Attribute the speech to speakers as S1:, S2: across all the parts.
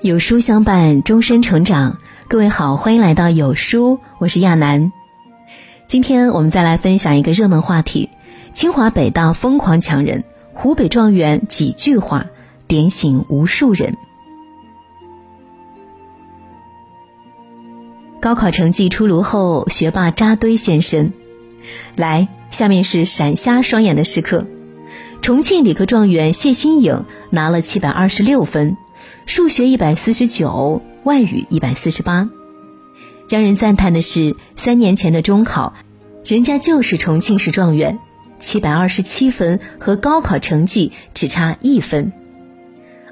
S1: 有书相伴，终身成长。各位好，欢迎来到有书，我是亚楠。今天我们再来分享一个热门话题：清华北大疯狂抢人，湖北状元几句话点醒无数人。高考成绩出炉后，学霸扎堆现身。来，下面是闪瞎双眼的时刻：重庆理科状元谢新颖拿了七百二十六分。数学一百四十九，外语一百四十八。让人赞叹的是，三年前的中考，人家就是重庆市状元，七百二十七分和高考成绩只差一分。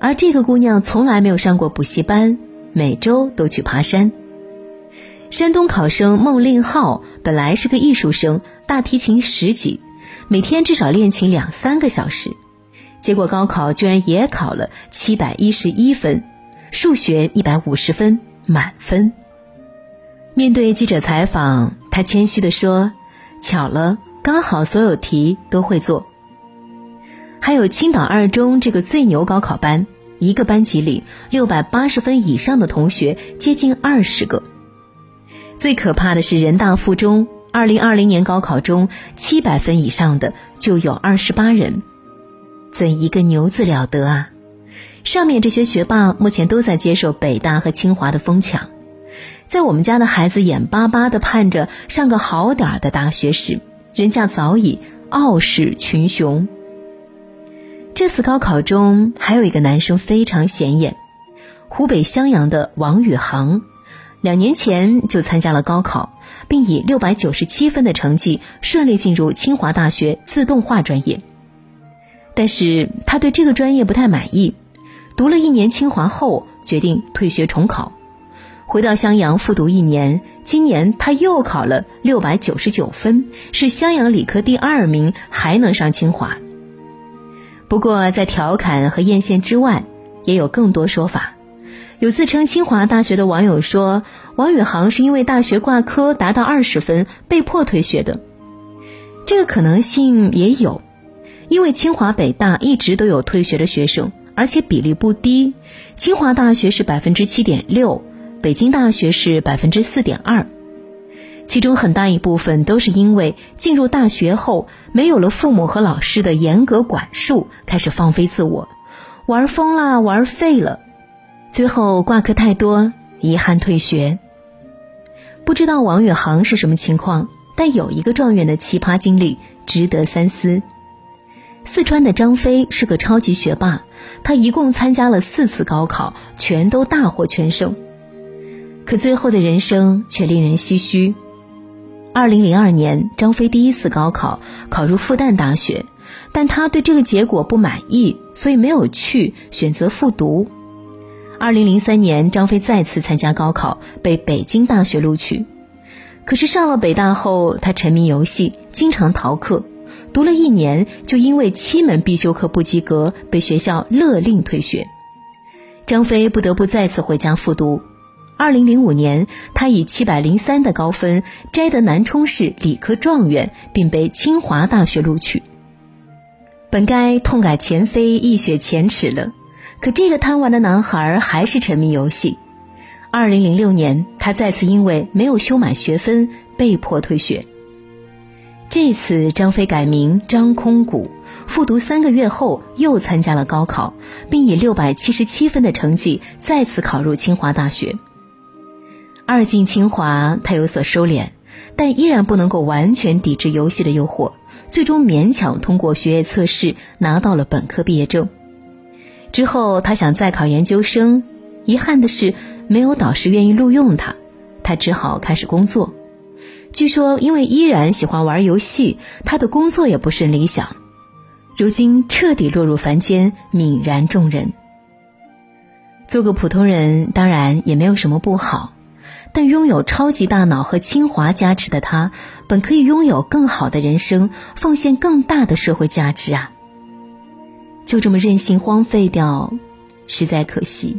S1: 而这个姑娘从来没有上过补习班，每周都去爬山。山东考生孟令浩本来是个艺术生，大提琴十级，每天至少练琴两三个小时。结果高考居然也考了七百一十一分，数学一百五十分满分。面对记者采访，他谦虚地说：“巧了，刚好所有题都会做。”还有青岛二中这个最牛高考班，一个班级里六百八十分以上的同学接近二十个。最可怕的是人大附中，二零二零年高考中七百分以上的就有二十八人。怎一个牛字了得啊！上面这些学霸目前都在接受北大和清华的疯抢，在我们家的孩子眼巴巴的盼着上个好点儿的大学时，人家早已傲视群雄。这次高考中还有一个男生非常显眼，湖北襄阳的王宇航，两年前就参加了高考，并以六百九十七分的成绩顺利进入清华大学自动化专业。但是他对这个专业不太满意，读了一年清华后决定退学重考，回到襄阳复读一年。今年他又考了六百九十九分，是襄阳理科第二名，还能上清华。不过在调侃和艳羡之外，也有更多说法。有自称清华大学的网友说，王宇航是因为大学挂科达到二十分被迫退学的，这个可能性也有。因为清华北大一直都有退学的学生，而且比例不低。清华大学是百分之七点六，北京大学是百分之四点二。其中很大一部分都是因为进入大学后没有了父母和老师的严格管束，开始放飞自我，玩疯了，玩废了，最后挂科太多，遗憾退学。不知道王宇航是什么情况，但有一个状元的奇葩经历值得三思。四川的张飞是个超级学霸，他一共参加了四次高考，全都大获全胜。可最后的人生却令人唏嘘。二零零二年，张飞第一次高考考入复旦大学，但他对这个结果不满意，所以没有去，选择复读。二零零三年，张飞再次参加高考，被北京大学录取。可是上了北大后，他沉迷游戏，经常逃课。读了一年，就因为七门必修课不及格，被学校勒令退学。张飞不得不再次回家复读。二零零五年，他以七百零三的高分摘得南充市理科状元，并被清华大学录取。本该痛改前非、一雪前耻了，可这个贪玩的男孩还是沉迷游戏。二零零六年，他再次因为没有修满学分，被迫退学。这次张飞改名张空谷，复读三个月后又参加了高考，并以六百七十七分的成绩再次考入清华大学。二进清华，他有所收敛，但依然不能够完全抵制游戏的诱惑，最终勉强通过学业测试拿到了本科毕业证。之后他想再考研究生，遗憾的是没有导师愿意录用他，他只好开始工作。据说，因为依然喜欢玩游戏，他的工作也不甚理想。如今彻底落入凡间，泯然众人。做个普通人当然也没有什么不好，但拥有超级大脑和清华加持的他，本可以拥有更好的人生，奉献更大的社会价值啊！就这么任性荒废掉，实在可惜。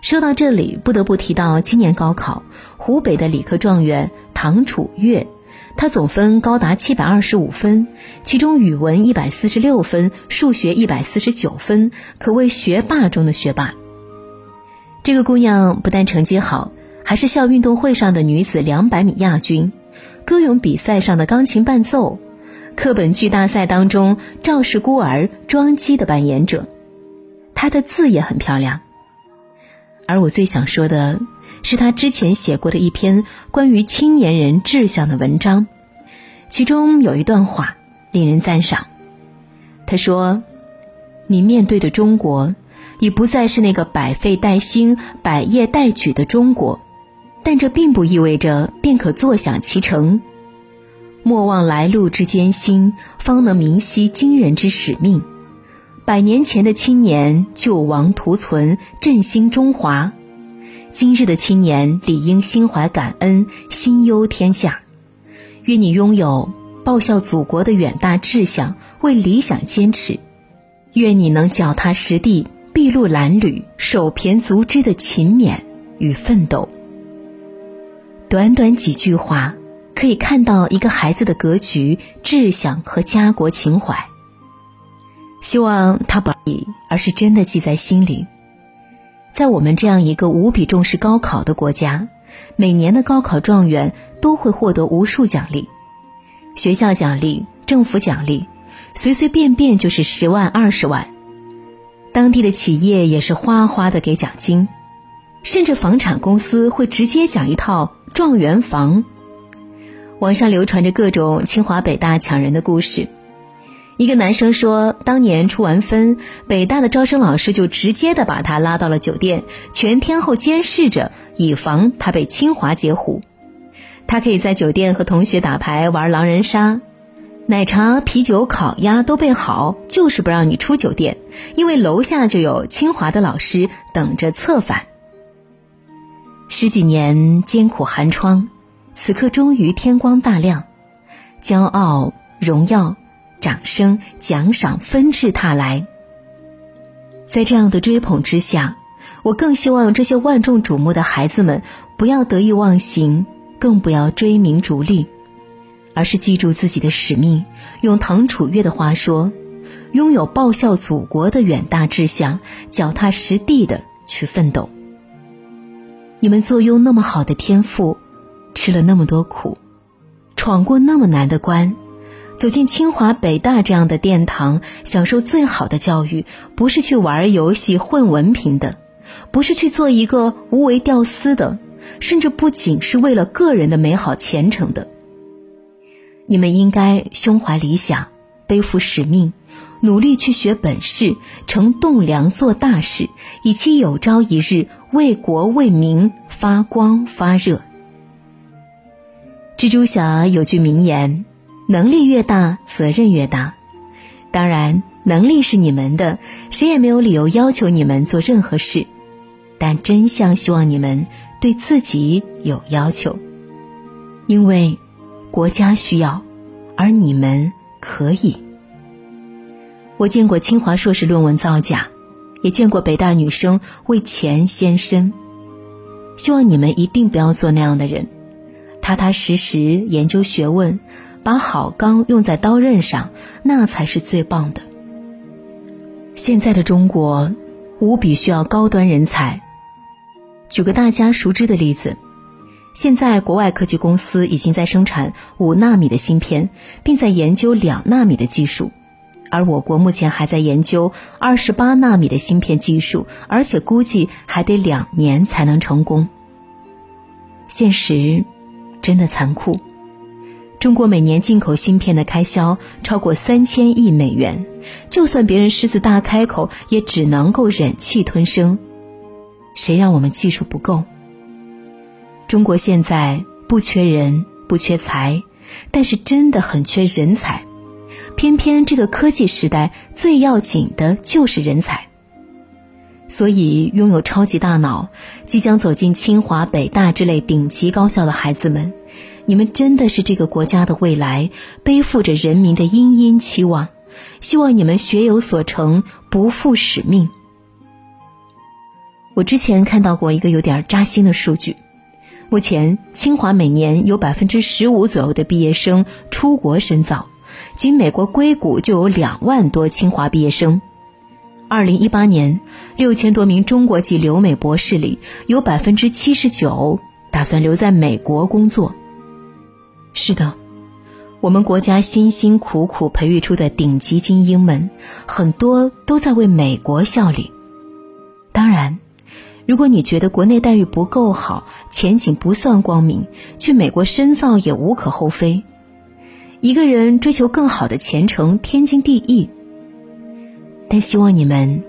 S1: 说到这里，不得不提到今年高考，湖北的理科状元唐楚月，他总分高达七百二十五分，其中语文一百四十六分，数学一百四十九分，可谓学霸中的学霸。这个姑娘不但成绩好，还是校运动会上的女子两百米亚军，歌咏比赛上的钢琴伴奏，课本剧大赛当中赵氏孤儿庄姬的扮演者。她的字也很漂亮。而我最想说的是，他之前写过的一篇关于青年人志向的文章，其中有一段话令人赞赏。他说：“你面对的中国。”已不再是那个百废待兴、百业待举的中国，但这并不意味着便可坐享其成。莫忘来路之艰辛，方能明晰今人之使命。百年前的青年救亡图存，振兴中华；今日的青年理应心怀感恩，心忧天下。愿你拥有报效祖国的远大志向，为理想坚持。愿你能脚踏实地。筚路蓝缕、手胼足肢的勤勉与奋斗，短短几句话，可以看到一个孩子的格局、志向和家国情怀。希望他不已，而是真的记在心里。在我们这样一个无比重视高考的国家，每年的高考状元都会获得无数奖励，学校奖励、政府奖励，随随便便就是十万、二十万。当地的企业也是哗哗的给奖金，甚至房产公司会直接奖一套状元房。网上流传着各种清华北大抢人的故事。一个男生说，当年出完分，北大的招生老师就直接的把他拉到了酒店，全天候监视着，以防他被清华截胡。他可以在酒店和同学打牌玩狼人杀。奶茶、啤酒、烤鸭都备好，就是不让你出酒店，因为楼下就有清华的老师等着策反。十几年艰苦寒窗，此刻终于天光大亮，骄傲、荣耀、掌声、奖赏纷至沓来。在这样的追捧之下，我更希望这些万众瞩目的孩子们不要得意忘形，更不要追名逐利。而是记住自己的使命，用唐楚月的话说，拥有报效祖国的远大志向，脚踏实地的去奋斗。你们坐拥那么好的天赋，吃了那么多苦，闯过那么难的关，走进清华北大这样的殿堂，享受最好的教育，不是去玩游戏混文凭的，不是去做一个无为吊丝的，甚至不仅是为了个人的美好前程的。你们应该胸怀理想，背负使命，努力去学本事，成栋梁做大事，以期有朝一日为国为民发光发热。蜘蛛侠有句名言：“能力越大，责任越大。”当然，能力是你们的，谁也没有理由要求你们做任何事。但真相希望你们对自己有要求，因为。国家需要，而你们可以。我见过清华硕士论文造假，也见过北大女生为钱献身。希望你们一定不要做那样的人，踏踏实实研究学问，把好钢用在刀刃上，那才是最棒的。现在的中国无比需要高端人才。举个大家熟知的例子。现在，国外科技公司已经在生产五纳米的芯片，并在研究两纳米的技术，而我国目前还在研究二十八纳米的芯片技术，而且估计还得两年才能成功。现实真的残酷，中国每年进口芯片的开销超过三千亿美元，就算别人狮子大开口，也只能够忍气吞声。谁让我们技术不够？中国现在不缺人，不缺财，但是真的很缺人才。偏偏这个科技时代最要紧的就是人才。所以，拥有超级大脑、即将走进清华、北大之类顶级高校的孩子们，你们真的是这个国家的未来，背负着人民的殷殷期望。希望你们学有所成，不负使命。我之前看到过一个有点扎心的数据。目前，清华每年有百分之十五左右的毕业生出国深造，仅美国硅谷就有两万多清华毕业生。二零一八年，六千多名中国籍留美博士里，有百分之七十九打算留在美国工作。是的，我们国家辛辛苦苦培育出的顶级精英们，很多都在为美国效力。当然，如果你觉得国内待遇不够好，前景不算光明，去美国深造也无可厚非。一个人追求更好的前程，天经地义。但希望你们，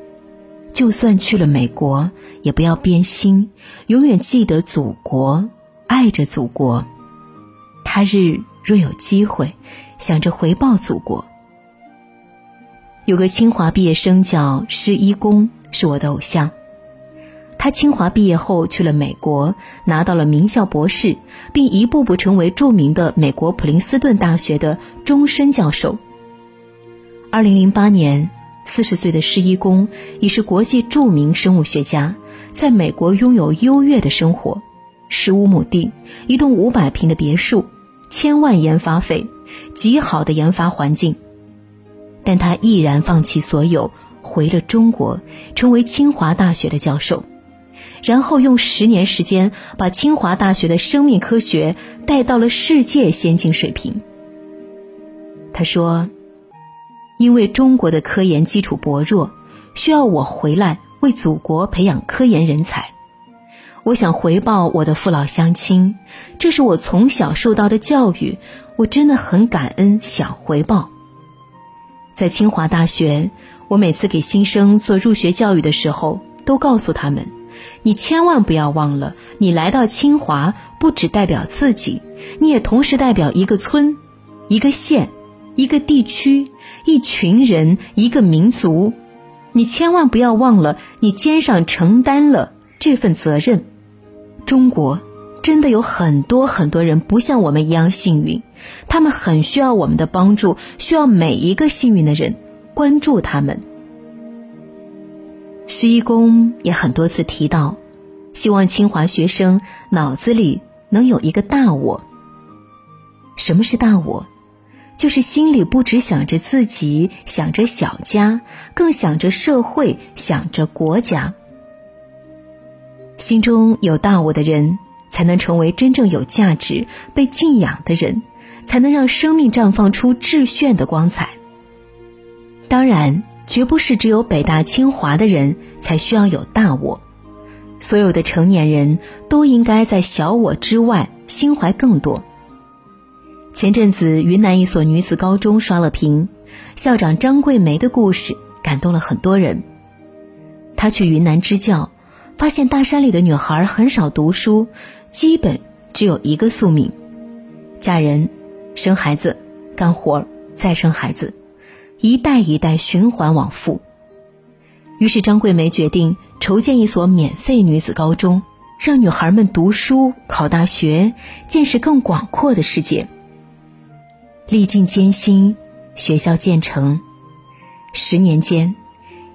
S1: 就算去了美国，也不要变心，永远记得祖国，爱着祖国。他日若有机会，想着回报祖国。有个清华毕业生叫施一公，是我的偶像。他清华毕业后去了美国，拿到了名校博士，并一步步成为著名的美国普林斯顿大学的终身教授。二零零八年。四十岁的施一公已是国际著名生物学家，在美国拥有优越的生活，十五亩地，一栋五百平的别墅，千万研发费，极好的研发环境。但他毅然放弃所有，回了中国，成为清华大学的教授，然后用十年时间把清华大学的生命科学带到了世界先进水平。他说。因为中国的科研基础薄弱，需要我回来为祖国培养科研人才。我想回报我的父老乡亲，这是我从小受到的教育，我真的很感恩，想回报。在清华大学，我每次给新生做入学教育的时候，都告诉他们：你千万不要忘了，你来到清华不只代表自己，你也同时代表一个村、一个县。一个地区，一群人，一个民族，你千万不要忘了，你肩上承担了这份责任。中国真的有很多很多人不像我们一样幸运，他们很需要我们的帮助，需要每一个幸运的人关注他们。施一公也很多次提到，希望清华学生脑子里能有一个大我。什么是大我？就是心里不只想着自己，想着小家，更想着社会，想着国家。心中有大我的人，才能成为真正有价值、被敬仰的人，才能让生命绽放出至炫的光彩。当然，绝不是只有北大清华的人才需要有大我，所有的成年人都应该在小我之外，心怀更多。前阵子，云南一所女子高中刷了屏，校长张桂梅的故事感动了很多人。她去云南支教，发现大山里的女孩很少读书，基本只有一个宿命：嫁人、生孩子、干活再生孩子，一代一代循环往复。于是，张桂梅决定筹建一所免费女子高中，让女孩们读书、考大学，见识更广阔的世界。历尽艰辛，学校建成。十年间，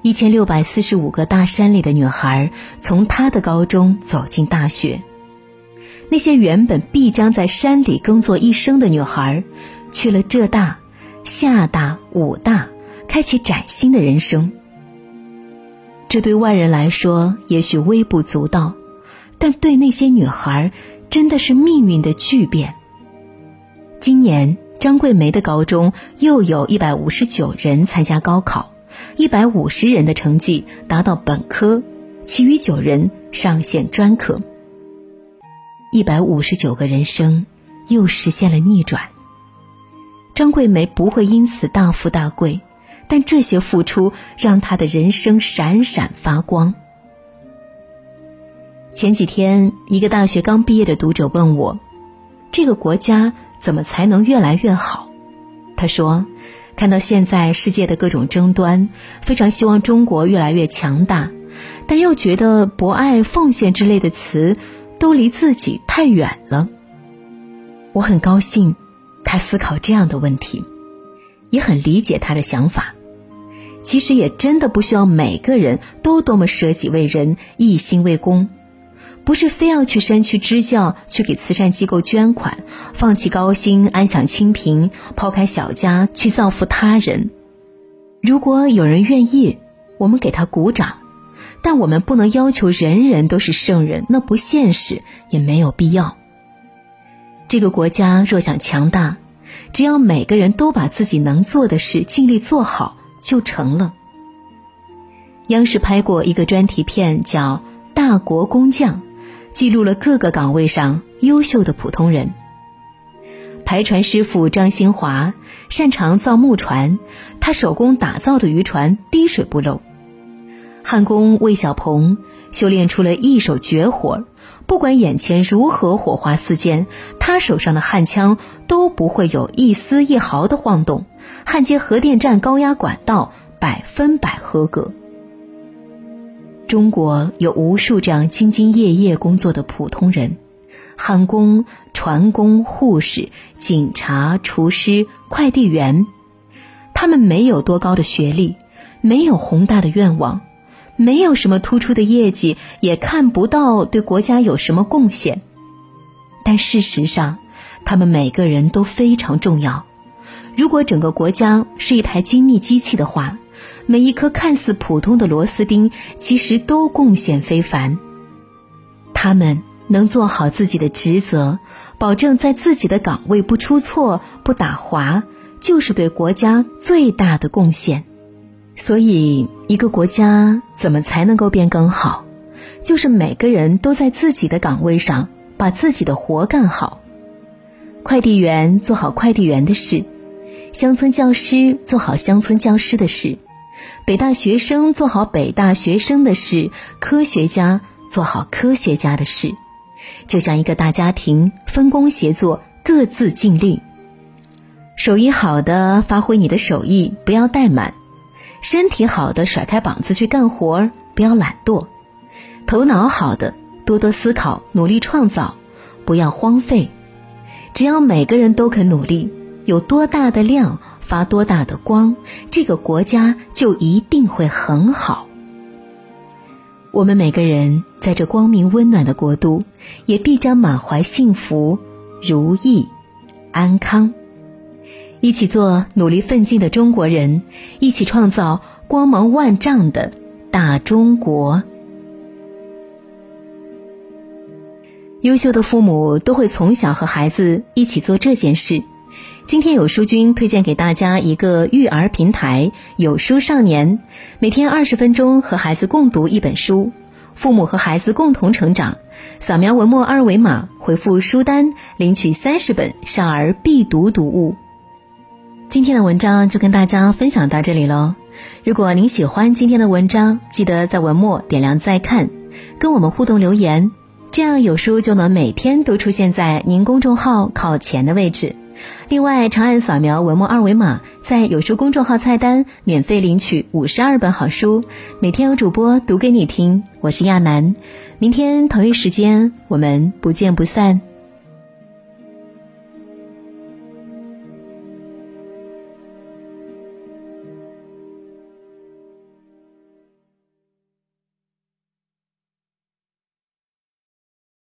S1: 一千六百四十五个大山里的女孩从她的高中走进大学。那些原本必将在山里耕作一生的女孩，去了浙大、厦大、武大，开启崭新的人生。这对外人来说也许微不足道，但对那些女孩，真的是命运的巨变。今年。张桂梅的高中又有一百五十九人参加高考，一百五十人的成绩达到本科，其余九人上线专科。一百五十九个人生又实现了逆转。张桂梅不会因此大富大贵，但这些付出让她的人生闪闪发光。前几天，一个大学刚毕业的读者问我：“这个国家？”怎么才能越来越好？他说：“看到现在世界的各种争端，非常希望中国越来越强大，但又觉得博爱、奉献之类的词都离自己太远了。”我很高兴他思考这样的问题，也很理解他的想法。其实也真的不需要每个人都多么舍己为人、一心为公。不是非要去山区支教，去给慈善机构捐款，放弃高薪安享清贫，抛开小家去造福他人。如果有人愿意，我们给他鼓掌，但我们不能要求人人都是圣人，那不现实，也没有必要。这个国家若想强大，只要每个人都把自己能做的事尽力做好，就成了。央视拍过一个专题片，叫《大国工匠》，记录了各个岗位上优秀的普通人。排船师傅张新华擅长造木船，他手工打造的渔船滴水不漏。焊工魏小鹏修炼出了一手绝活，不管眼前如何火花四溅，他手上的焊枪都不会有一丝一毫的晃动。焊接核电站高压管道百分百合格。中国有无数这样兢兢业业工作的普通人。焊工、船工、护士、警察、厨师、快递员，他们没有多高的学历，没有宏大的愿望，没有什么突出的业绩，也看不到对国家有什么贡献。但事实上，他们每个人都非常重要。如果整个国家是一台精密机器的话，每一颗看似普通的螺丝钉，其实都贡献非凡。他们。能做好自己的职责，保证在自己的岗位不出错、不打滑，就是对国家最大的贡献。所以，一个国家怎么才能够变更好？就是每个人都在自己的岗位上把自己的活干好。快递员做好快递员的事，乡村教师做好乡村教师的事，北大学生做好北大学生的事，科学家做好科学家的事。就像一个大家庭，分工协作，各自尽力。手艺好的发挥你的手艺，不要怠慢；身体好的甩开膀子去干活，不要懒惰；头脑好的多多思考，努力创造，不要荒废。只要每个人都肯努力，有多大的量发多大的光，这个国家就一定会很好。我们每个人在这光明温暖的国度，也必将满怀幸福、如意、安康。一起做努力奋进的中国人，一起创造光芒万丈的大中国。优秀的父母都会从小和孩子一起做这件事。今天有书君推荐给大家一个育儿平台——有书少年，每天二十分钟和孩子共读一本书，父母和孩子共同成长。扫描文末二维码，回复书单领取三十本少儿必读读物。今天的文章就跟大家分享到这里喽。如果您喜欢今天的文章，记得在文末点亮再看，跟我们互动留言，这样有书就能每天都出现在您公众号靠前的位置。另外，长按扫描文末二维码，在有书公众号菜单免费领取五十二本好书，每天有主播读给你听。我是亚楠，明天同一时间我们不见不散。